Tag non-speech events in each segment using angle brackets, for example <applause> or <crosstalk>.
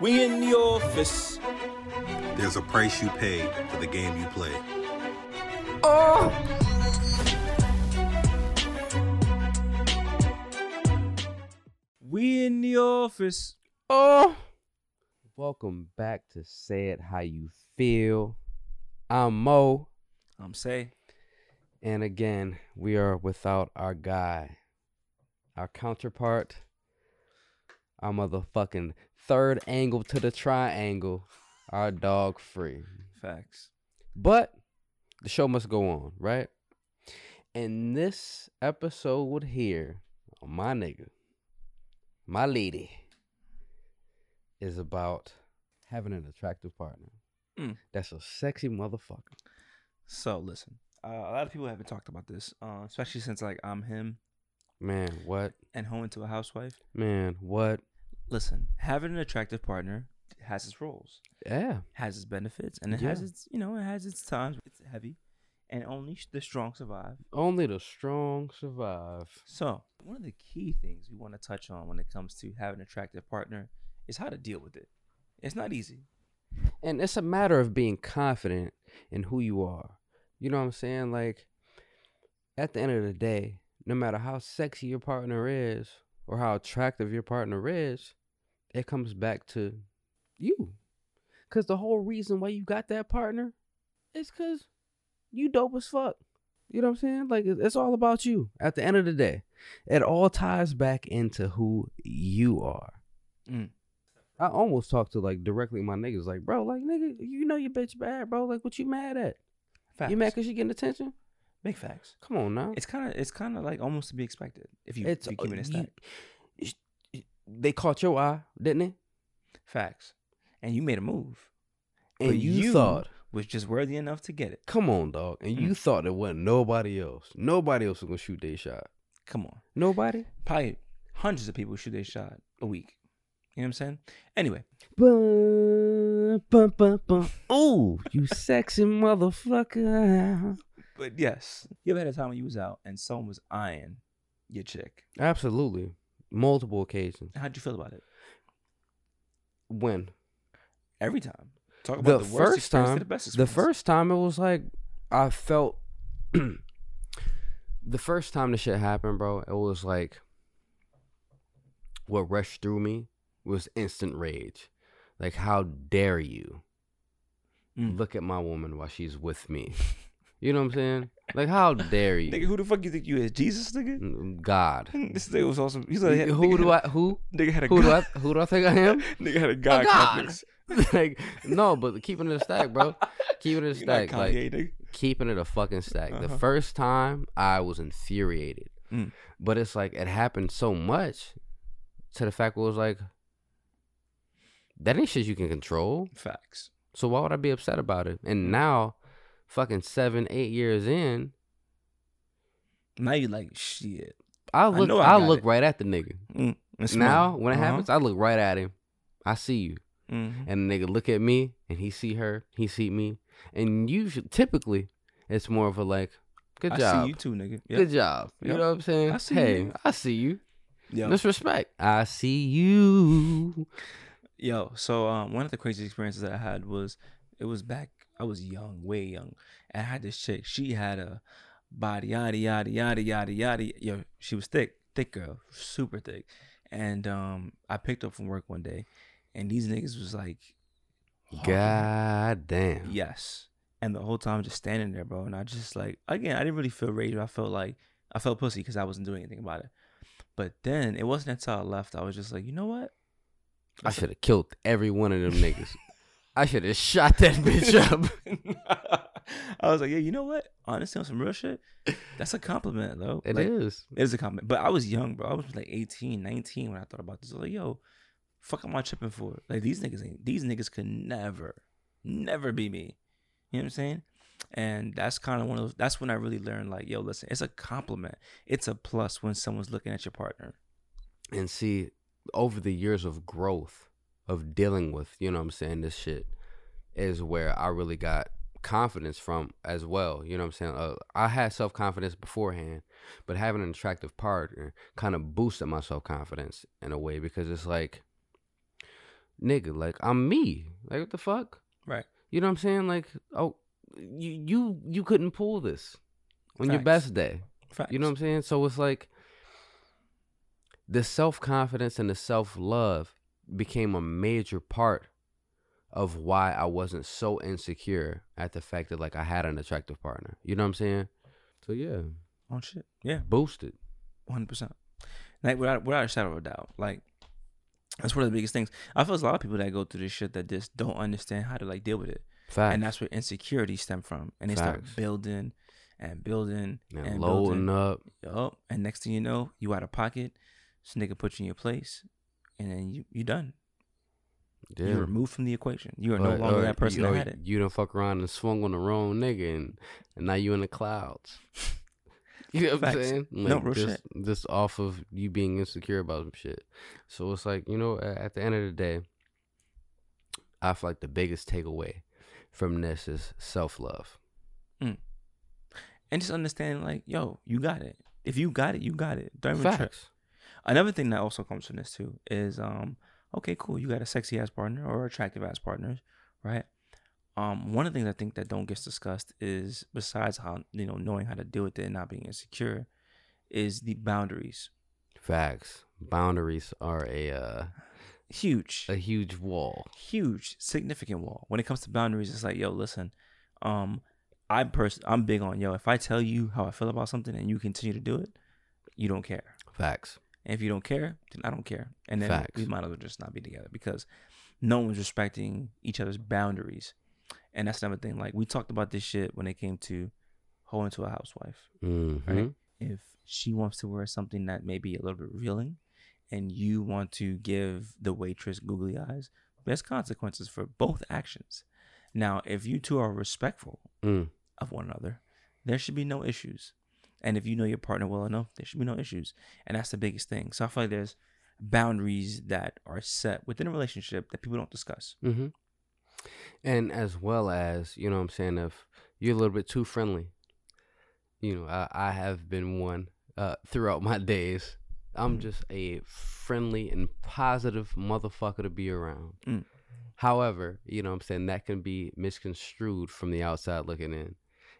We in the office. There's a price you pay for the game you play. Oh! We in the office. Oh, welcome back to Say It How You Feel. I'm Mo, I'm say. and again, we are without our guy, our counterpart, our motherfucking third angle to the triangle, our dog free. Facts. But the show must go on, right? And this episode here, my nigga, my lady, is about having an attractive partner. Mm. That's a sexy motherfucker. So listen, uh, a lot of people haven't talked about this, uh, especially since like I'm him Man, what? and home to a housewife. Man, what? Listen, having an attractive partner has its roles, Yeah. has its benefits, and it has its you know it has its times. It's heavy, and only the strong survive. Only the strong survive. So one of the key things we want to touch on when it comes to having an attractive partner is how to deal with it. It's not easy. And it's a matter of being confident in who you are. You know what I'm saying? Like, at the end of the day, no matter how sexy your partner is or how attractive your partner is, it comes back to you. Because the whole reason why you got that partner is because you dope as fuck. You know what I'm saying? Like, it's all about you at the end of the day. It all ties back into who you are. Mm. I almost talked to like directly my niggas, like, bro, like nigga, you know your bitch bad, bro. Like, what you mad at? Facts. You mad cause she getting attention? Big facts. Come on now. It's kind of it's kind of like almost to be expected if you It's if you keep it a stack. They caught your eye, didn't they? Facts. And you made a move, And you, you- thought, was just worthy enough to get it. come on, dog. And Mm. you thought there wasn't nobody else. Nobody else was gonna shoot their shot. Come on. Nobody. Probably hundreds of people shoot their shot a week. You know what I'm saying? Anyway. Ooh, you <laughs> sexy motherfucker. but yes, you ever had a time when you was out and someone was eyeing your chick? Absolutely, multiple occasions. How'd you feel about it? When Every time. Talk the, about the, worst first experience time, to the best the first time it was like I felt. <clears throat> the first time the shit happened, bro, it was like what rushed through me was instant rage. Like, how dare you Mm. look at my woman while she's with me? <laughs> You know what I'm saying? Like, how dare you? Nigga, who the fuck you think you is? Jesus, nigga? Mm, God. <laughs> this nigga was awesome. He's like, who do I who <laughs> Nigga had a who do I who do I think I am? <laughs> nigga had a God, God. complex. like no, but keeping it a stack, bro. Keeping it a stack, like nigga. keeping it a fucking stack. The Uh-huh. first time I was infuriated, Mm. but it's like it happened so much to the fact it was like that ain't shit you can control. Facts. So why would I be upset about it? And now, fucking seven, eight years in, Now you like shit. I look, know I, I look it. right at the nigga. Mm, Now when it Uh-huh. happens, I look right at him. I see you. Mhm. and the nigga look at me and he see her, he see me, and usually typically it's more of a like, good I job, see you too, nigga. Yep. good job. You know what I'm saying? I see hey, you. I see you. Yo, Let's respect. I see you. yo. So um, one of the crazy experiences that I had was it was back. I was young, way young, and I had this chick. She had a body, yada yada yada yada yada. Yo, she was thick, thick girl, super thick. And um, I picked up from work one day, and these niggas was like, God damn. Yes. And the whole time just standing there, bro. And I just like again, I didn't really feel rage. I felt like I felt pussy because I wasn't doing anything about it. But then it wasn't until I left, I was just like, you know what? I should have killed every one of them niggas. <laughs> I should have shot that <laughs> bitch up. I was like, yeah, you know what? Honestly, on some real shit, that's a compliment, though. It Like, is. It is a compliment. But I was young, bro. I was like 18, 19 when I thought about this. I was like, yo, fuck am I tripping for? Like these niggas ain't these niggas could never, never be me. You know what I'm saying? And that's kind of one of those that's when I really learned, like, yo, listen, it's a compliment. It's a plus when someone's looking at your partner. And see, over the years of growth, of dealing with, you know what I'm saying, this shit, is where I really got confidence from as well. You know what I'm saying? Uh, I had self confidence beforehand, but having an attractive partner kind of boosted my self confidence in a way because it's like nigga, like I'm me. Like what the fuck? Right. You know what I'm saying? Like, oh, you you you couldn't pull this on your best day. Facts. You know what I'm saying? So it's like the self confidence and the self love became a major part of why I wasn't so insecure at the fact that like I had an attractive partner. You know what I'm saying? So yeah, Oh shit. Yeah. boosted. One hundred percent. Like without without a shadow of a doubt. Like that's one of the biggest things. I feel there's a lot of people that go through this shit that just don't understand how to like deal with it. Fact. And that's where insecurity stem from. And they start building and building and, and, loading building. up. Yup. And next thing you know, you out of pocket. This nigga puts you in your place, and then you you done. You're removed from the equation. You are no longer that person you, that had it. You done fuck around and swung on the wrong nigga, and, and now you in the clouds. <laughs> You know what I'm Facts. saying? No, Like, real just, just off of you being insecure about some shit. So it's like, you know, at the end of the day, I feel like the biggest takeaway from this is self love. Mm. and just understand like, yo, you got it. If you got it, you got it. Don't even trip. Another thing that also comes from this too is um, okay, cool, you got a sexy ass partner or attractive ass partners right? Um, one of the things I think that don't get discussed is besides how you know knowing how to deal with it and not being insecure, is the boundaries. Facts. Boundaries are a uh, Huge, a huge wall. huge, significant wall. When it comes to boundaries, it's like, yo, listen, um, I'm person, I'm big on yo. If I tell you how I feel about something and you continue to do it, you don't care. Facts. And if you don't care, then I don't care. And then Facts. we might as well just not be together because no one's respecting each other's boundaries. And that's another thing. Like we talked about this shit when it came to holding to a housewife. Mm-hmm. Right? If she wants to wear something that may be a little bit revealing and you want to give the waitress googly eyes, there's consequences for both actions. Now, if you two are respectful Mm. of one another, there should be no issues. And if you know your partner well enough, there should be no issues. And that's the biggest thing. So I feel like there's boundaries that are set within a relationship that people don't discuss. Mm-hmm. And as well as, you know what I'm saying, if you're a little bit too friendly, you know, I, I have been one uh, throughout my days. I'm Mhm. just a friendly and positive motherfucker to be around. Mm. However, you know what I'm saying, that can be misconstrued from the outside looking in.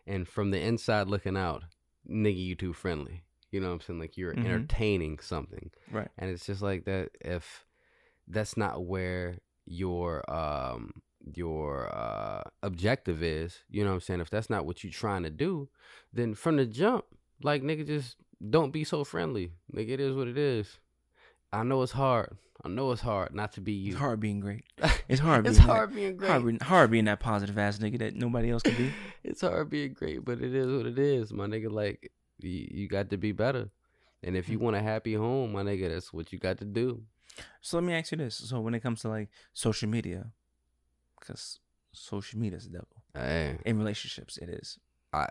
And from the inside looking out, nigga, you too friendly. You know what I'm saying? Like you're Mhm. entertaining something Right. and it's just like that if that's not where your um your uh objective is you know what i'm saying if that's not what you're trying to do then from the jump like nigga just don't be so friendly nigga it is what it is i know it's hard i know it's hard not to be you It's hard being great. <laughs> It's hard it's being hard being great Hard, being- hard being that positive ass nigga that nobody else can be. <laughs> it's hard being great, but it is what it is, my nigga. Like you, you got to be better, and if you Mm. want a happy home, my nigga, that's what you got to do. So let me ask you this. So when it comes to like social media, because social media is the devil. Hey, In relationships, it is. I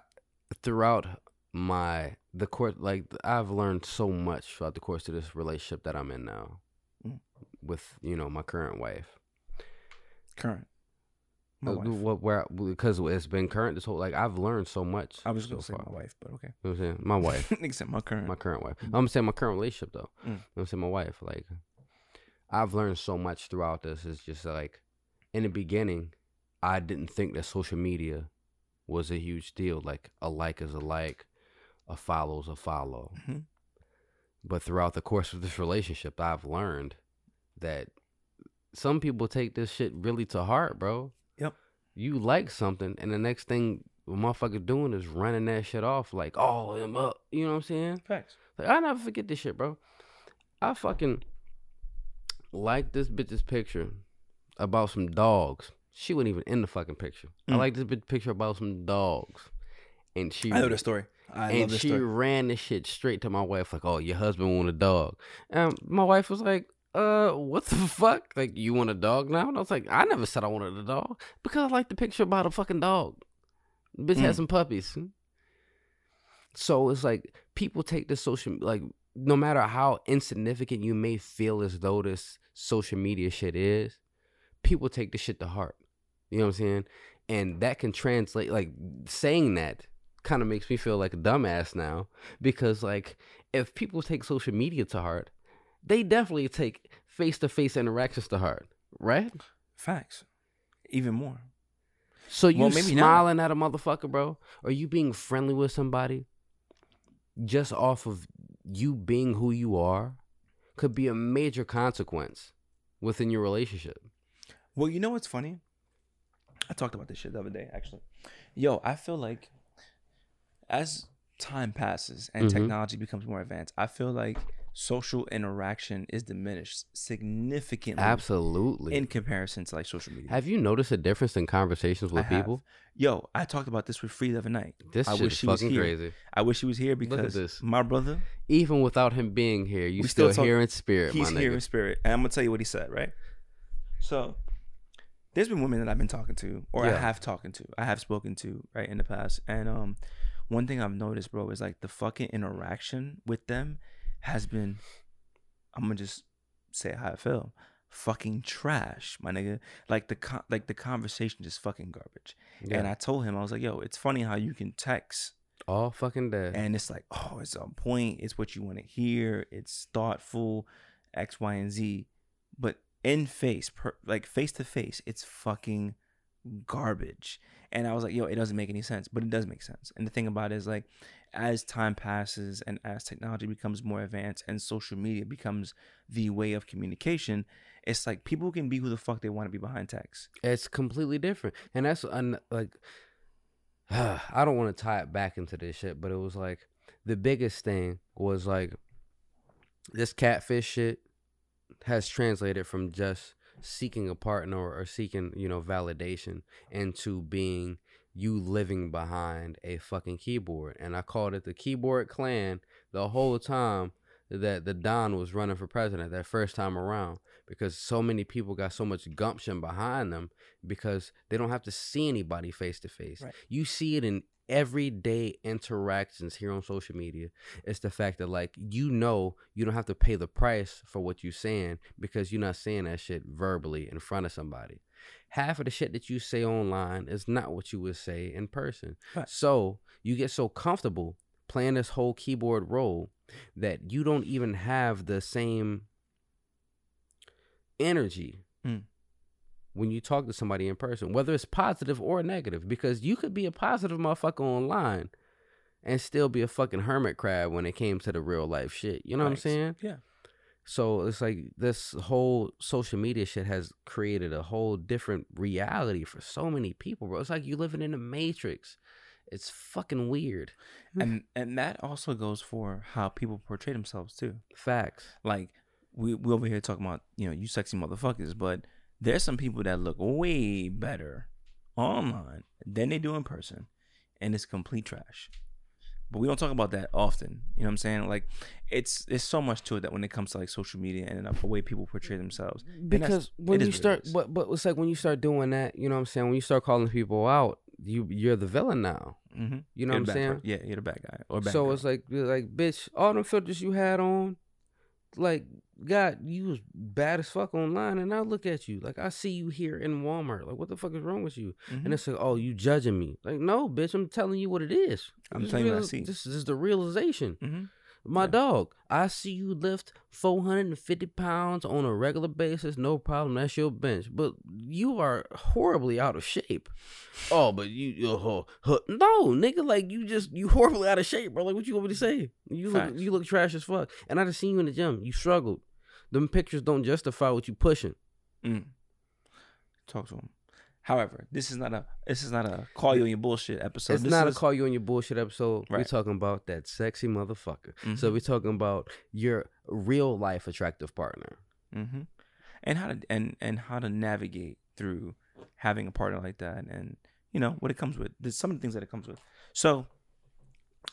throughout my the course, like I've learned so much throughout the course of this relationship that I'm in now, Mm. with you know my current wife. Current. My Uh, wife. What where because it's been current this whole like I've learned so much. I was so gonna say far. my wife, but okay. You know what I'm saying my <laughs> wife. Said my current. my current wife. I'm saying my current relationship though. Mm. You know I'm saying my wife. Like I've learned so much throughout this. It's just like in the beginning, I didn't think that social media was a huge deal. Like a like is a like, a follow is a follow. Mhm. But throughout the course of this relationship, I've learned that some people take this shit really to heart, bro. Yep. You like something, and the next thing a motherfucker doing is running that shit off like, oh, I'm up. You know what I'm saying? Facts. Like I never forget this shit, bro. I fucking like this bitch's picture about some dogs. She wasn't even in the fucking picture. I Mm. like this bitch picture about some dogs, and she I know the story. I and she story. ran this shit straight to my wife like, "Oh, your husband want a dog," and my wife was like, "Uh, what the fuck? Like, you want a dog now?" And I was like, "I never said I wanted a dog because I like the picture about a fucking dog. Bitch Mm. had some puppies." So it's like people take this social like no matter how insignificant you may feel as though this social media shit is, people take this shit to heart. You know what I'm saying? And that can translate like saying that kind of makes me feel like a dumbass now because like if people take social media to heart, they definitely take face to face interactions to heart. right? Facts. Even more. So you Well, maybe not. smiling at a motherfucker, bro? Or you being friendly with somebody just off of you being who you are could be a major consequence within your relationship. Well, you know what's funny? I talked about this shit the other day, actually. Yo, I feel like as time passes and Mhm. technology becomes more advanced, I feel like social interaction is diminished significantly Absolutely. in comparison to like social media. have you noticed a difference in conversations with people? Yo, I talked about this with Free the other night. This I wish is he was fucking here. crazy. I wish he was here because this. my brother, Even without him being here, you still, still here in spirit, he's here in spirit. And I'm gonna tell you what he said, right? So there's been women that I've been talking to, or I have talking to, I have spoken to, right, in the past. And um one thing I've noticed, bro, is like the fucking interaction with them has been I'm gonna just say how I feel. Fucking trash, my nigga. Like the con- like the conversation just fucking garbage. Yeah. And I told him, I was like, yo, it's funny how you can text All fucking day. and it's like, oh, it's on point. It's what you want to hear. It's thoughtful, X, Y, and Z. But in face, per, like face to face, it's fucking garbage. And I was like, yo, it doesn't make any sense, but it does make sense. And the thing about it is like, as time passes and as technology becomes more advanced and social media becomes the way of communication, it's like people can be who the fuck they want to be behind text. It's completely different, and that's like <sighs> I don't want to tie it back into this shit, but it was like the biggest thing was like this catfish shit has translated from just seeking a partner or seeking you know validation into being you living behind a fucking keyboard, and I called it the keyboard clan the whole time that the Don was running for president that first time around because so many people got so much gumption behind them because they don't have to see anybody face to face. You see it in everyday interactions here on social media. It's the fact that like you know you don't have to pay the price for what you're saying because you're not saying that shit verbally in front of somebody. Half of the shit that you say online is not what you would say in person. Right. So you get so comfortable playing this whole keyboard role that you don't even have the same energy Mm. When you talk to somebody in person, whether it's positive or negative, because you could be a positive motherfucker online and still be a fucking hermit crab when it came to the real life shit. You know what I'm saying? Yeah. So it's like this whole social media shit has created a whole different reality for so many people, bro. It's like you living in a matrix. It's fucking weird. <sighs> And and that also goes for how people portray themselves too. Facts. like we we over here talking about you know you sexy motherfuckers, but there's some people that look way better online than they do in person, and it's complete trash. But we don't talk about that often. You know what I'm saying? Like it's there's so much to it that when it comes to like social media and the way people portray themselves. Because when you start but but it's like when you start doing that you know what i'm saying when you start calling people out you you're the villain now Mhm. you know You're what i'm saying per- Yeah, you're the bad guy or bad so girl. it's like like bitch all them filters you had on like god you was bad as fuck online and now look at you like i see you here in walmart like what the fuck is wrong with you Mhm. and it's like oh you judging me like no bitch i'm telling you what it is I'm This telling you what I see. this is the realization Mhm. My Yeah. dog, I see you lift 450 pounds on a regular basis, no problem. That's your bench. But you are horribly out of shape. Oh, but you, uh, huh. no, nigga, like you just, you horribly out of shape, bro. Like what you want me to say? You look, you look trash as fuck. And I just seen you in the gym. You struggled. Them pictures don't justify what you pushing. Mm. Talk to him. However, this is not a this is not a call you on your bullshit episode. it's This not is, a call you on your bullshit episode. We're talking about that sexy motherfucker. So Mhm. we're talking about your real life attractive partner. hmm And how to and and how to navigate through having a partner like that, and you know what it comes with. There's some of the things that it comes with. So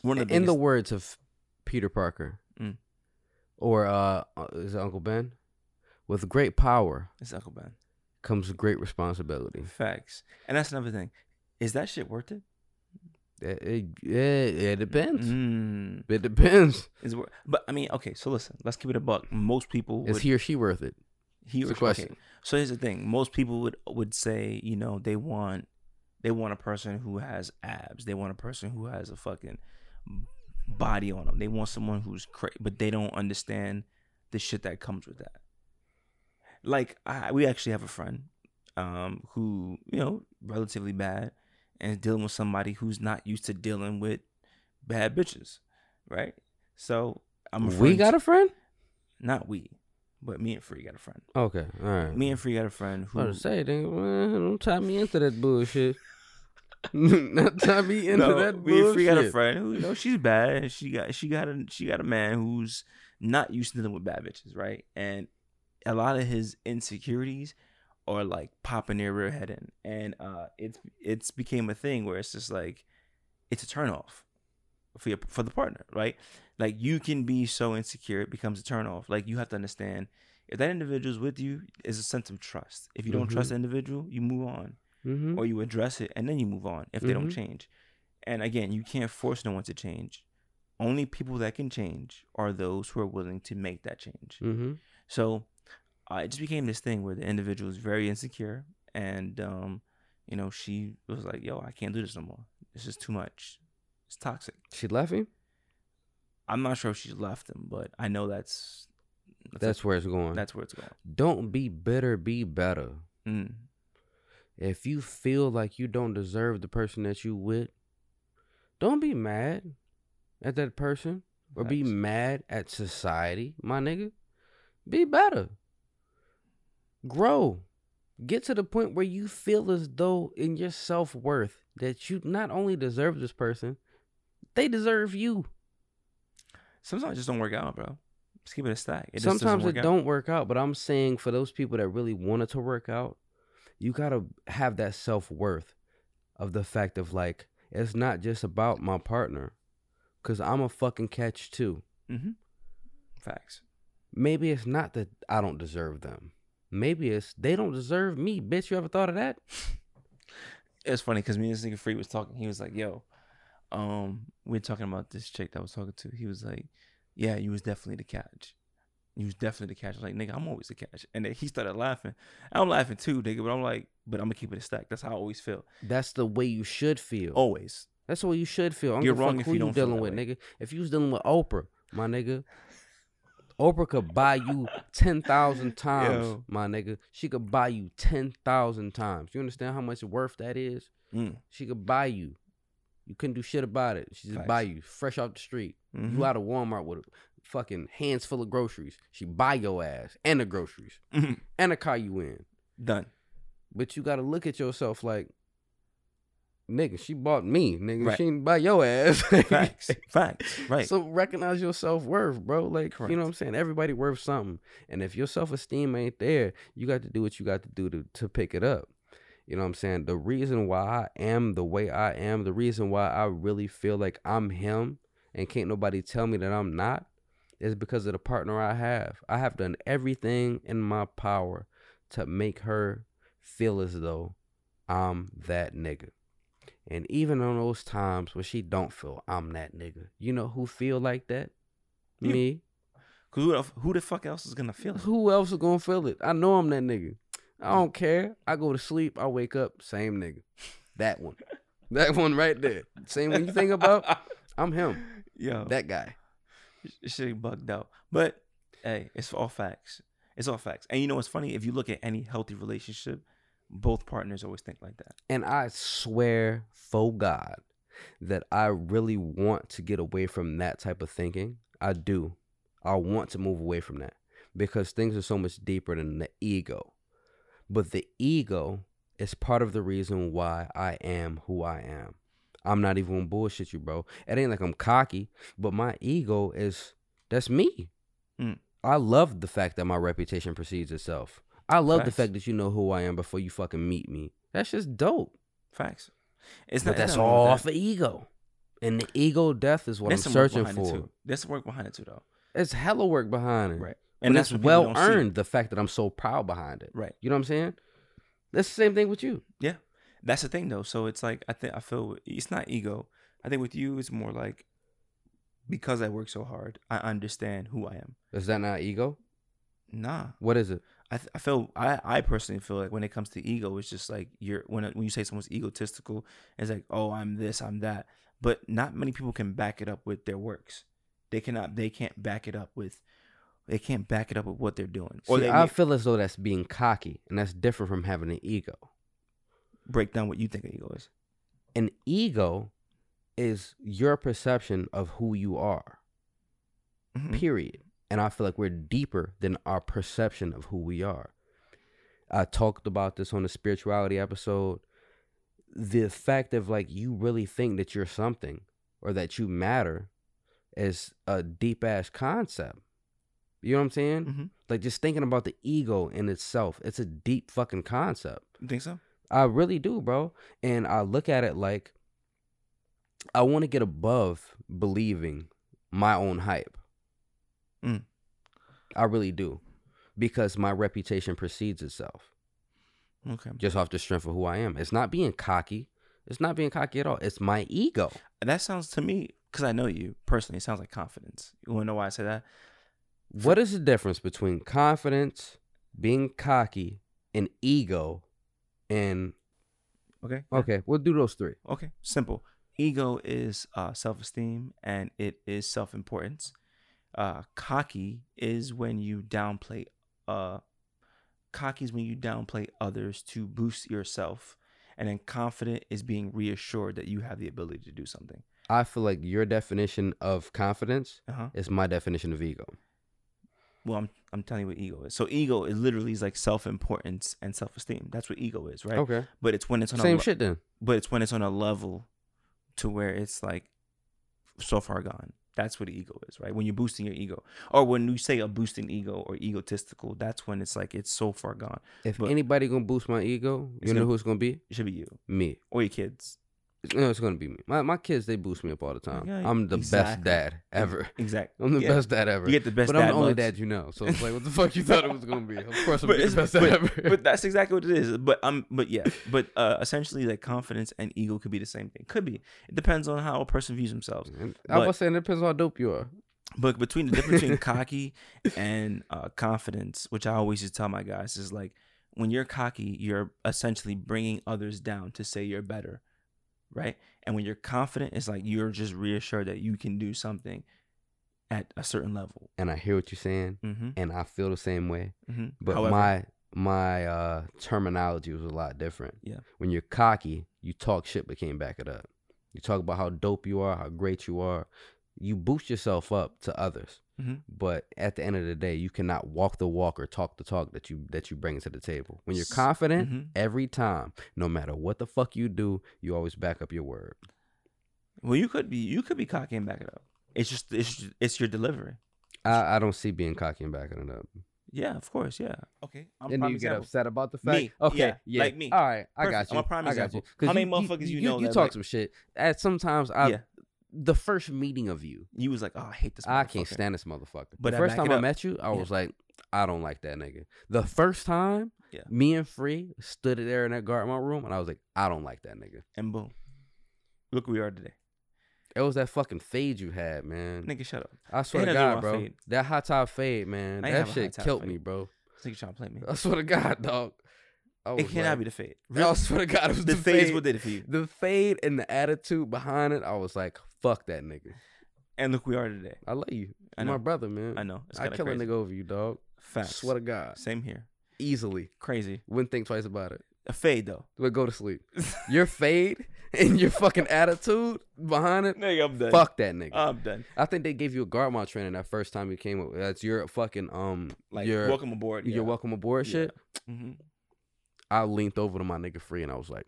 one of the in the words of Peter Parker, Mm. or uh, uh, is it Uncle Ben? With great power it's Uncle Ben. Comes great responsibility. Facts, and that's another thing. Is that shit worth it? It, it, it, it depends. Mm, It depends. is but I mean, okay. So listen, let's keep it a buck. Most people Is would, he or she worth it? he or she- question. okay. So here's the thing: most people would would say, you know, they want they want a person who has abs. They want a person who has a fucking body on them. They want someone who's crazy, but they don't understand the shit that comes with that. Like I, we actually have a friend um who you know relatively bad and is dealing with somebody who's not used to dealing with bad bitches right so i'm we got a friend. not we but me and free got a friend Okay, all right. me and free got a friend I who was to say, don't tie me into that bullshit. <laughs> Not tie me into no, that me and bullshit. free got a friend who you know she's bad and she got she got a she got a man who's not used to dealing with bad bitches right and a lot of his insecurities are like popping their rear head in and uh it's it's became a thing where it's just like it's a turn off for your for the partner right like you can be so insecure it becomes a turn off like you have to understand if that individual's with you is a sense of trust if you don't Mhm. trust the individual you move on Mm-hmm. or you address it and then you move on if they don't Mhm. change. And again, you can't force no one to change. Only people that can change are those who are willing to make that change. Mm-hmm. So uh, it just became this thing where the individual is very insecure, and um, you know, she was like, "Yo, I can't do this no more. This is too much. It's toxic." She left him. I'm not sure if she left him, but I know that's That's where it's going. that's where it's going. Don't be bitter. Be better. Mm. If you feel like you don't deserve the person that you with, don't be mad at that person or be mad at society, my nigga. Be better. Grow. Get to the point where you feel as though in your self worth that you not only deserve this person, they deserve you. Sometimes it just don't work out, bro. Just keep it a stack. It Sometimes it out. don't work out, but I'm saying for those people that really want it to work out, you gotta have that self worth of the fact of like it's not just about my partner, cause I'm a fucking catch too. Mm-hmm. Facts. Maybe it's not that I don't deserve them. Maybe it's they don't deserve me. Bitch, you ever thought of that? it's funny because me and this nigga Free was talking. He was like, "Yo, um, we are talking about this chick that I was talking to. He was like, "Yeah, you was definitely the catch. You was definitely the catch." I was like, "Nigga, I'm always the catch." And then he started laughing. I'm laughing too, nigga. But I'm like, "But I'm gonna keep it a stack. That's how I always feel. That's the way you should feel. Always. That's the way you should feel. I don't You're give a fuck wrong if you don't feel dealing with, way. nigga. If you was dealing with Oprah, my nigga, Oprah could buy you ten thousand times, Yo. my nigga. She could buy you ten thousand times. You understand how much worth that is? Mm. She could buy you. You couldn't do shit about it. She just buy you fresh off the street. Mhm. You out of Walmart with a fucking hands full of groceries. She buy your ass and the groceries Mhm. and the car you in. Done. But you gotta look at yourself like, nigga, she bought me, nigga. Right. She didn't buy your ass. <laughs> Facts. Facts. Right. So recognize your self worth, bro. Like you know what I'm saying. Everybody worth something, and if your self esteem ain't there, you got to do what you got to do to to pick it up. You know what I'm saying. The reason why I am the way I am, the reason why I really feel like I'm him, and can't nobody tell me that I'm not, is because of the partner I have. I have done everything in my power to make her feel as though I'm that nigga. And even on those times where she don't feel I'm that nigga, you know who feel like that? You. Me. Cause who the, who the fuck else is gonna feel it? Who else is gonna feel it? I know I'm that nigga. I don't care. I go to sleep. I wake up. Same nigga. That one. <laughs> That one right there. Same one you think about. <laughs> I'm him. Yo, That guy. Shit bugged out. But hey, it's all facts. It's all facts. And you know what's funny? If you look at any healthy relationship, both partners always think like that. And I swear, for God, that I really want to get away from that type of thinking. I do. I want to move away from that because things are so much deeper than the ego. But the ego is part of the reason why I am who I am. I'm not even gonna bullshit you, bro. It ain't like I'm cocky, but my ego is that's me. Mm. I love the fact that my reputation precedes itself. I love the fact that you know who I am before you fucking meet me. That's just dope. Facts. It's But not that's all off of ego. And the ego death is what There's I'm some work searching behind it, for. too. There's some work behind it too, though. It's hella work behind it. Right. And that's what people well don't see. earned the fact that I'm so proud behind it. Right. You know what I'm saying? That's the same thing with you. Yeah. That's the thing though. So it's like I think I feel it's not ego. I think with you it's more like because I work so hard, I understand who I am. Is that not ego? Nah. What is it? I, th- I feel I, I personally feel like when it comes to ego, it's just like you're when when you say someone's egotistical, it's like oh I'm this I'm that, but not many people can back it up with their works. They cannot they can't back it up with They can't back it up with what they're doing. Or See, they I may feel as though that's being cocky, and that's different from having an ego. break down what you think an ego is. An ego is your perception of who you are. Mhm. period. And I feel like we're deeper than our perception of who we are. I talked about this on the spirituality episode. The fact of like you really think that you're something or that you matter is a deep ass concept. You know what I'm saying? Mhm. Like just thinking about the ego in itself, it's a deep fucking concept. You think so? I really do, bro. And I look at it like I want to get above believing my own hype. Mm. I really do. Because my reputation precedes itself Okay. just off the strength of who I am. It's not being cocky. It's not being cocky at all. It's my ego. That sounds to me, because I know you personally, it sounds like confidence. You want to know why I say that? What is the difference between confidence, being cocky, and ego? And Okay. okay, we'll do those three. Okay. Simple. Ego is uh, self esteem and it is self importance. Uh, cocky is when you downplay. Uh, cocky is when you downplay others to boost yourself, and then confident is being reassured that you have the ability to do something. I feel like your definition of confidence Uh huh. is my definition of ego. Well, I'm I'm telling you what ego is. So ego is literally is like self importance and self esteem. That's what ego is, right? Okay. But it's when it's on a Same le- shit then. but it's when it's on a level to where it's like so far gone. That's what the ego is, right? When you're boosting your ego, or when you say a boosting ego or egotistical, that's when it's like it's so far gone. If But- anybody gonna boost my ego, you know gonna- who it's gonna be? It should be you Me. or your kids. No, it's gonna be me. My my kids they boost me up all the time. Yeah, I'm the exactly. best dad ever. Exactly. I'm the Yeah. best dad ever. You get the best but I'm the only dad you know. So it's like, what the <laughs> fuck you thought it was gonna be? Of course, I'm But, the it's, best but, dad ever. but that's exactly what it is. But um, but yeah, but uh, essentially, like confidence and ego could be the same thing. Could be. It depends on how a person views themselves. And I but- was saying it depends on how dope you are. But between the difference between <laughs> cocky and uh, confidence, which I always just tell my guys, is like when you're cocky, you're essentially bringing others down to say you're better, right? And when you're confident, it's like you're just reassured that you can do something at a certain level. And I hear what you're saying, Mm-hmm. and I feel the same way. Mm-hmm. But However, my my uh terminology was a lot different. Yeah. When you're cocky, you talk shit but can't back it up. You talk about how dope you are, how great you are. You boost yourself up to others. Mhm. But at the end of the day, you cannot walk the walk or talk the talk that you that you bring to the table. When you're S- confident, mhm. every time, no matter what the fuck you do, you always back up your word. well, you could be you could be cocky and back it up. It's just it's just, it's your delivery. I, I don't see being cocky and backing it up. Yeah, of course. Yeah. Okay. I'm a and prime you get example. upset about the Me. fact. Okay, Yeah, yeah, like me. All right, I Perfect. got you. I'm a prime I got example. you. 'Cause How many motherfuckers you know You that, talk like- some shit. At sometimes I yeah. The first meeting of you, You was like, oh, I hate this. I can't stand this motherfucker. But the I first time I met you, I Yeah. was like, I don't like that nigga. The first time, Yeah. me and Free stood there in that guard my room, and I was like, I don't like that nigga. And boom, look where we are today. It was that fucking fade you had, man. Nigga, shut up. I swear to God, bro. fade. That hot top fade, man. That shit killed fade. me, bro. This nigga trying to play me. I swear to God, dog. It cannot like- be the fade. I swear to God, it was the, the, fade what did it for you. the fade and the attitude behind it, I was like, fuck that nigga. And look, we are today. I love you. I You're my brother, man. I know. It's I kill crazy. a nigga over you, dog. Facts. Swear to God. Same here. Easily. Crazy. Wouldn't think twice about it. A fade though. But go to sleep. <laughs> Your fade and your fucking attitude behind it, nigga, I'm done. fuck that nigga. I'm done. I think they gave you a guard mount training that first time you came up. That's your fucking um Like, your welcome aboard. your welcome aboard Yeah. shit. hmm I leaned over to my nigga free and I was like,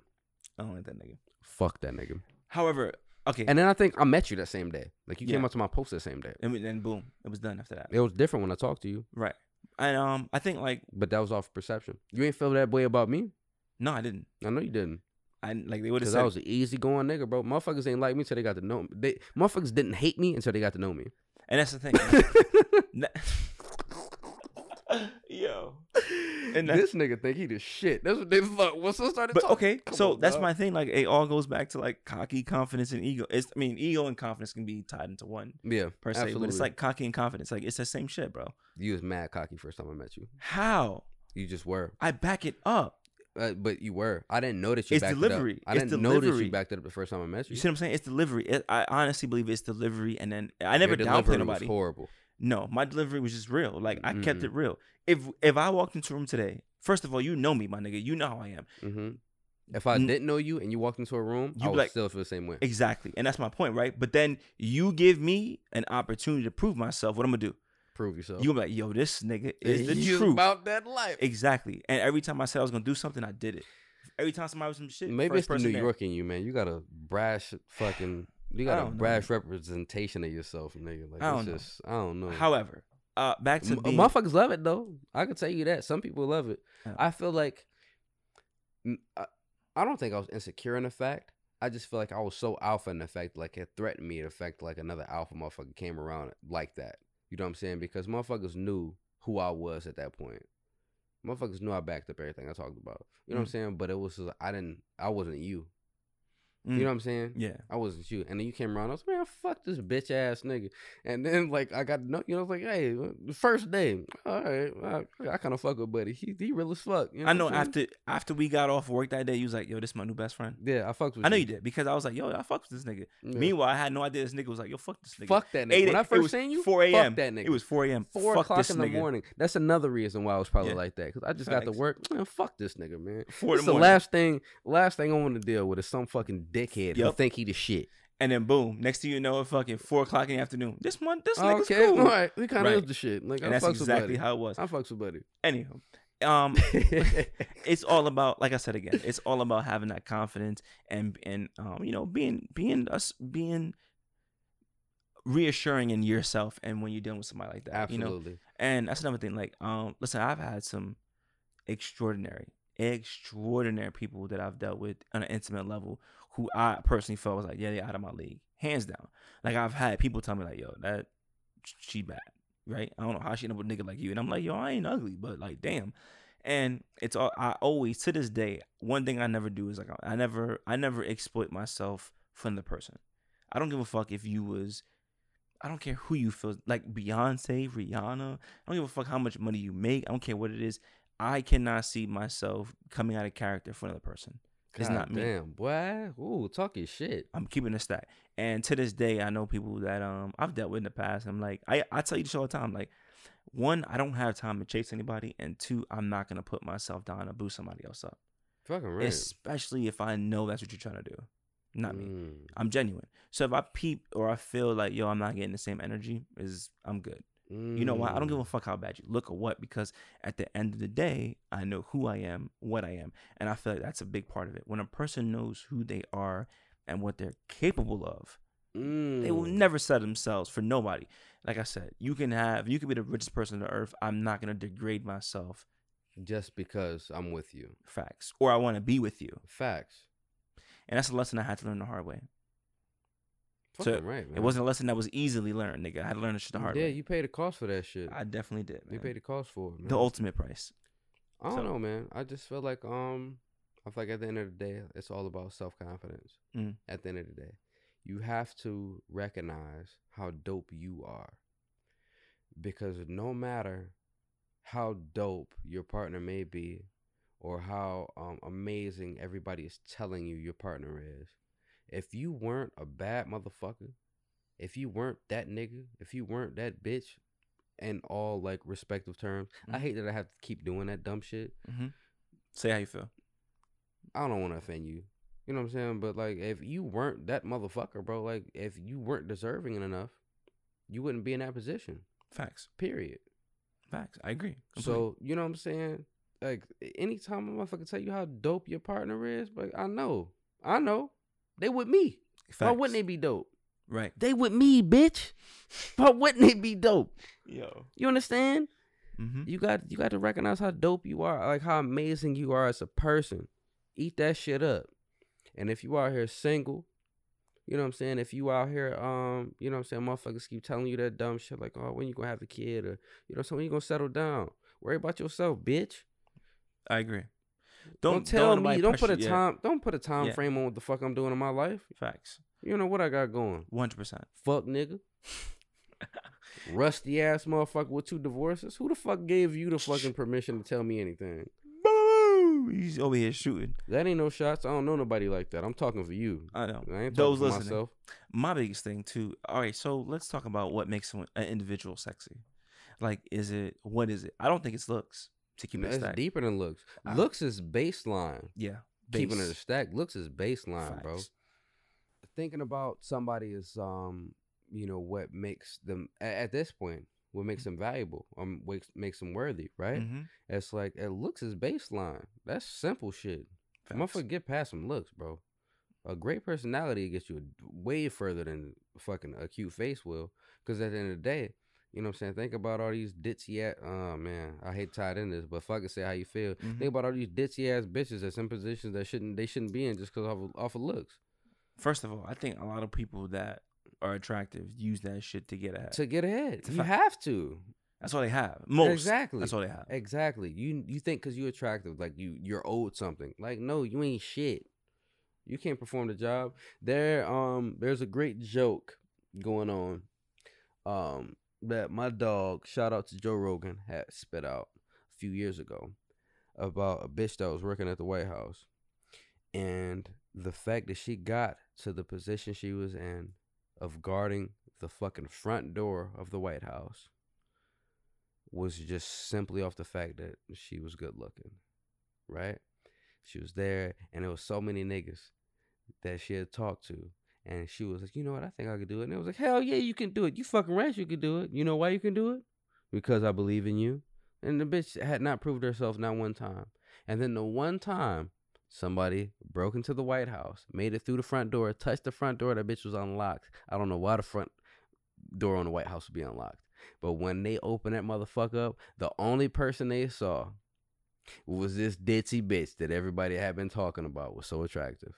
I don't like that nigga. fuck that nigga. However, okay. And then I think I met you that same day. Like you came up to my post that same day. and then boom, it was done after that. It was different when I talked to you, Right. And um, I think like but that was off perception. You ain't feel that way about me. no, I didn't. I know you didn't. I like they would have Because said I was an easy going nigga, bro. Motherfuckers ain't like me till they got to know me. They motherfuckers didn't hate me until they got to know me. and that's the thing. <laughs> Na- Yo. And that- this nigga think he the shit. That's what they thought. Once I started But talking, okay, Come so on, that's dog. my thing. Like it all goes back to like cocky, confidence, and ego. It's I mean, ego and confidence can be tied into one yeah per se, absolutely. but it's like cocky and confidence. Like it's the same shit, bro. you was mad cocky first time I met you. How You just were, I back it up. uh, but you were. I didn't notice you. It's backed It delivery. up. I It's didn't notice delivery. you backed it up the first time I met you. You see what I'm saying? It's delivery. It, I honestly believe it's delivery, and then I never Your downplay delivery was nobody. horrible. No, my delivery was just real. Like I kept Mm-mm. it real. If if I walked into a room today, first of all, you know me, my nigga. You know how I am. hmm If I N- didn't know you and you walked into a room, You I would like- still feel the same way. Exactly. And that's my point, right? But then you give me an opportunity to prove myself. What I'm gonna do? Prove yourself. You gonna be like, yo, this nigga is the You truth. about that life. Exactly. And every time I said I was gonna do something, I did it. Every time somebody was some shit, Maybe it's the New. York in you, man. You got a brash fucking. You got a know, brash representation of yourself, nigga. Like I it's don't know. just, I don't know. However, uh, back to M- being, motherfuckers love it though. I can tell you that. Some people love it. I feel like mm, I, I don't think I was insecure in the fact. I just feel like I was so alpha in the fact, like it threatened me. The fact like another alpha motherfucker came around like that. You know what I'm saying? Because motherfuckers knew who I was at that point. Motherfuckers knew I backed up everything I talked about. You know what I'm saying? But it was just, I didn't. I wasn't you. Mm, You know what I'm saying? yeah, I wasn't you. And then you came around. I was like, man, fuck this bitch ass nigga. And then like I got to know, you know, I was like, hey, the first day, all right, I, I kind of fuck with Buddy. He he real as fuck. You I know. I'm saying? After after we got off work that day, you was like, yo, this is my new best friend. yeah, I fucked with. I know you did because I was like, yo, I fucked with this nigga. Yeah. Meanwhile, I had no idea this nigga was like, yo, fuck this nigga. fuck that nigga. Eight- when I first seen you, 4 fuck a.m. that nigga. It was 4 a.m. four fuck o'clock this in the nigga. morning. That's another reason why I was probably Yeah. like that because I just got to work. Man, fuck this nigga, man. Four This the the last thing, last thing I want to deal with is some fucking dickhead who Yup. think he the shit. And then boom, next thing you know, fucking four o'clock in the afternoon. This one, this nigga's Okay, cool. all right, we kind of Right. is the shit. Like And I that's exactly how it was. I fucks with Buddy. Anyhow, um, <laughs> it's all about, like I said again, it's all about having that confidence and and um, you know, being being us being reassuring in yourself and when you're dealing with somebody like that. You know, Absolutely. And that's another thing. Like, um, listen, I've had some extraordinary, extraordinary people that I've dealt with on an intimate level who I personally felt was like, yeah, they're out of my league, hands down. Like I've had people tell me like, yo, that she bad, right? I don't know how she ended up with a nigga like you, and I'm like, yo, I ain't ugly, but like, damn. And it's all I always to this day. One thing I never do is like I never I never exploit myself from the person. I don't give a fuck if you was I don't care who you feel like Beyonce, Rihanna. I don't give a fuck how much money you make. I don't care what it is. I cannot see myself coming out of character for another person. It's God not me. Damn, boy. Ooh, talk your shit. I'm keeping a stack. And to this day, I know people that um I've dealt with in the past. I'm like, I, I tell you this all the time. Like, one, I don't have time to chase anybody, and two, I'm not gonna put myself down to boost somebody else up. Fucking right. Especially if I know that's what you're trying to do. Not me. Mm. I'm genuine. So if I peep or I feel like yo, I'm not getting the same energy, is I'm good. You know why? I don't give a Mm. fuck how bad you look or what, because at the end of the day, I know who I am, what I am. And I feel like that's a big part of it. When a person knows who they are and what they're capable of, they will Mm. never sell themselves for nobody. Like I said, you can have, you can be the richest person on the earth. I'm not going to degrade myself. just because I'm with you. Facts. Or I want to be with you. Facts. And that's a lesson I had to learn the hard way. So, Fucking right, man. It wasn't a lesson that was easily learned, nigga. I had to learn the shit the hard yeah, way. you paid a cost for that shit. I definitely did. you paid the cost for it, man. the ultimate price. I don't so- know, man. I just feel like um, I feel like at the end of the day, it's all about self confidence. Mm. At the end of the day, you have to recognize how dope you are, because no matter how dope your partner may be, or how um, amazing everybody is telling you your partner is, if you weren't a bad motherfucker, if you weren't that nigga, if you weren't that bitch, in all like respective terms, I Mhm. hate that I have to keep doing that dumb shit. hmm Say how you feel. I don't want to offend you. You know what I'm saying? But like, if you weren't that motherfucker, bro, like if you weren't deserving enough, you wouldn't be in that position. Facts. Period. Facts. I agree. completely. So you know what I'm saying? Like anytime a motherfucker tell you how dope your partner is, like I know, I know, they with me. Why wouldn't they be dope? Right. They with me, bitch. <laughs> Why wouldn't they be dope? Yo. You understand? Mm-hmm. You got you got to recognize how dope you are, like how amazing you are as a person. Eat that shit up. And if you out here single, you know what I'm saying? If you out here, um, you know what I'm saying, motherfuckers keep telling you that dumb shit like, oh, when you gonna have a kid or you know, so when you gonna settle down? Worry about yourself, bitch. I agree. Don't, Don't, tell nobody me. Don't put a yeah, time. Don't put a time Yeah. frame on what the fuck I'm doing in my life. Facts. You know what I got going? One hundred percent. Fuck nigga. <laughs> Rusty ass motherfucker with two divorces. Who the fuck gave you the fucking permission to tell me anything? He's over here shooting. That ain't no shots. I don't know nobody like that. I'm talking for you. I know. I ain't Those listening. myself. My biggest thing too. All right, so let's talk about what makes an individual sexy. Like, is it what is it? I don't think it's looks to keep it It's stacked. deeper than looks. I- looks is baseline. Yeah, Keeping it a stack. Looks is baseline, bro. Thinking about somebody is um, you know, what makes them a- at this point, what makes them valuable, um, makes makes them worthy, right? Mhm. It's like it looks is baseline. That's simple shit. Facts. Motherfucker, get past some looks, bro. A great personality gets you way further than fucking a cute face will. Because at the end of the day, you know what I'm saying? Think about all these ditzy ass. Oh man, I hate tied in this, but fucking say how you feel. Mhm. Think about all these ditzy ass bitches that's in positions that shouldn't they shouldn't be in just because off of, off of looks. First of all, I think a lot of people that are attractive use that shit to get ahead. To get ahead, a you fact. have to. That's all they have. Most. Exactly. That's all they have. Exactly. You you think because you're attractive, like you you're owed something. Like no, you ain't shit. You can't perform the job. There um there's a great joke going on. Um that my dog, shout out to Joe Rogan, had spit out a few years ago about a bitch that was working at the White House. And the fact that she got to the position she was in of guarding the fucking front door of the White House was just simply off the fact that she was good looking, right? She was there, and there was so many niggas that she had talked to, and she was like, you know what, I think I could do it. And it was like, hell yeah, you can do it. You fucking right, you can do it. You know why you can do it? Because I believe in you. And the bitch had not proved herself not one time. And then the one time somebody broke into the White House, made it through the front door, touched the front door, that bitch was unlocked. I don't know why the front door on the White House would be unlocked. But when they opened that motherfucker up, the only person they saw was this ditzy bitch that everybody had been talking about was so attractive.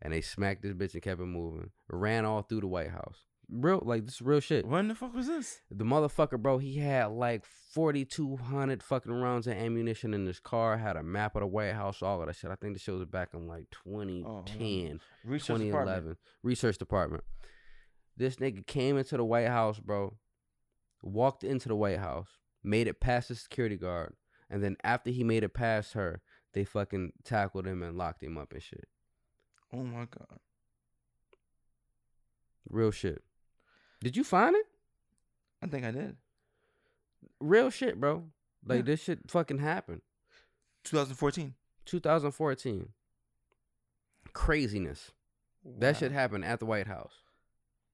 And they smacked this bitch and kept it moving. Ran all through the White House. Real like this is real shit. When the fuck was this? The motherfucker, bro, he had like forty two hundred fucking rounds of ammunition in his car, had a map of the White House, all of that shit. I think the shit was back in like oh, twenty ten. Research 2011 department. research department this nigga came into the white house bro walked into the white house made it past the security guard and then after he made it past her they fucking tackled him and locked him up and shit Oh my god. real shit did you find it I think I did. real shit bro like Yeah. this shit fucking happened 2014. 2014 craziness that shit happened at the white house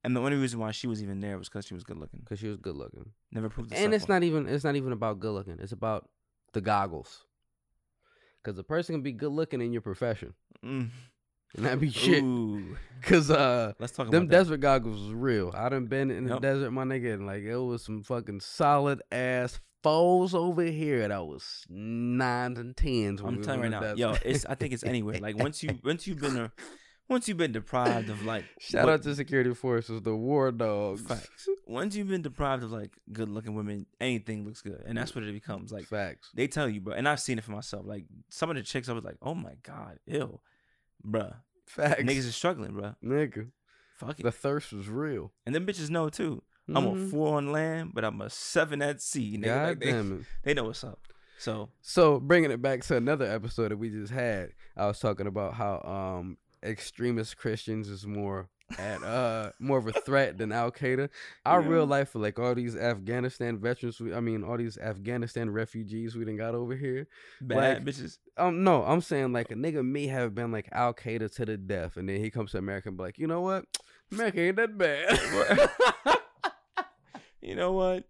And the only reason why she was even there was because she was good looking. because she was good looking Never proved and it's wrong. not even it's not even about good looking. It's about the goggles. Cause a person can be good looking in your profession, Mm. And that be shit. Ooh. Cause uh, Let's talk them about that. desert goggles was real. I done been in the Yep. desert, my nigga, and like it was some fucking solid ass foes over here that was nines and tens. when I'm we telling you in right the now, desert. yo, it's I think it's anywhere. Like once you once you've been a, <laughs> once you've been deprived of like Shout what- out to security forces, the war dogs. facts. Once you've been deprived of like good looking women, anything looks good, and that's what it becomes. Like Facts. they tell you, bro, and I've seen it for myself. Like some of the chicks, I was like, oh my god, ew, bruh, Facts. niggas is struggling, bruh. Nigga, Fuck it, the thirst was real. and them bitches know too. I'm a Mhm. four on land, but I'm a seven at sea. Nigga. God Like, they, damn it. they know what's up. So So bringing it back to another episode that we just had, I was talking about how um extremist Christians is more at uh more of a threat than Al Qaeda. Our Yeah. real life for like all these Afghanistan veterans, we, I mean all these Afghanistan refugees we didn't got over here. bad Like- bitches. Um, no, I'm saying like a nigga may have been like Al Qaeda to the death, and then he comes to America and be like, you know what, America ain't that bad. <laughs> You know what?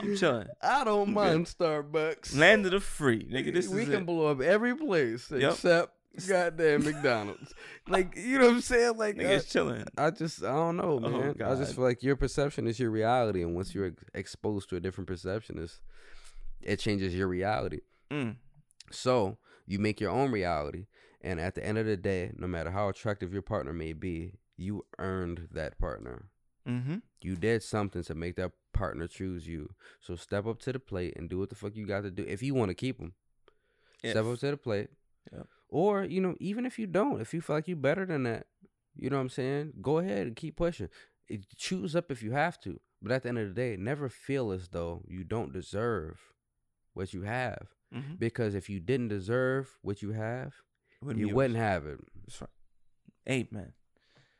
I'm chilling. <laughs> I don't mind Starbucks. Land of the free, nigga. This we can it. blow up every place Yep. except goddamn McDonald's. like you know what I'm saying? Like Niggas uh, chilling. I just I don't know, Oh, man. I just feel like your perception is your reality, and once you're exposed to a different perception, is it changes your reality. Mm. So you make your own reality, and at the end of the day, no matter how attractive your partner may be, you earned that partner. Mm-hmm. You did something to make that partner choose you. So step up to the plate and do what the fuck you got to do. If you want to keep them, step up to the plate. Yep. Or, you know, even if you don't, if you feel like you're better than that, you know what I'm saying? Go ahead and keep pushing. It, choose up if you have to. But at the end of the day, never feel as though you don't deserve what you have. Mm-hmm. Because if you didn't deserve what you have, Wouldn't you wouldn't have it. That's right. Man,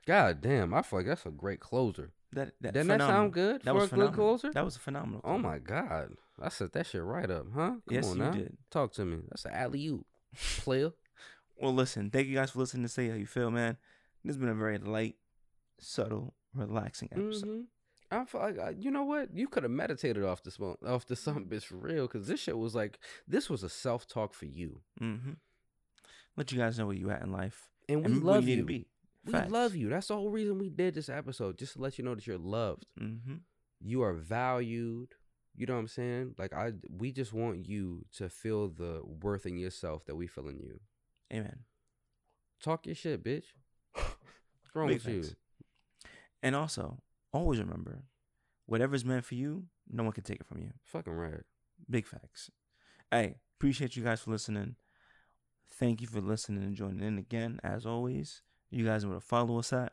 God damn, I feel like that's a great closer. that that Didn't that sound good That for was a good closer? That was a phenomenal. Oh my god, I set that shit right up, huh? Come Yes, on you now, did. talk to me. That's an alley oop, player. Well, listen. Thank you guys for listening to Say How You Feel, man. This has been a very light, subtle, relaxing episode. hmm I feel like uh, you know what you could have meditated off this one, off the something bitch for real, because this shit was like this was a self talk for you, Mm-hmm. Let you guys know where you at in life and we and love you you. need to be. We Facts. love you. That's the whole reason we did this episode, just to let you know that you're loved. Mm-hmm. You are valued. You know what I'm saying? Like I, we just want you to feel the worth in yourself that we feel in you. Amen. Talk your shit, bitch. <laughs> What's wrong Big with you? facts. And also, always remember, whatever's meant for you, no one can take it from you. Fucking right. Big facts. Hey, appreciate you guys for listening. Thank you for listening and joining in again. As always, you guys want to follow us at.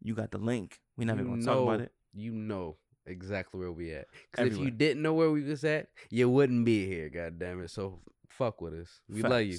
You got the link. We're not You even gonna talk about it. You know exactly where we at. Because if you didn't know where we was at, you wouldn't be here. God damn it. So fuck with us. We love you.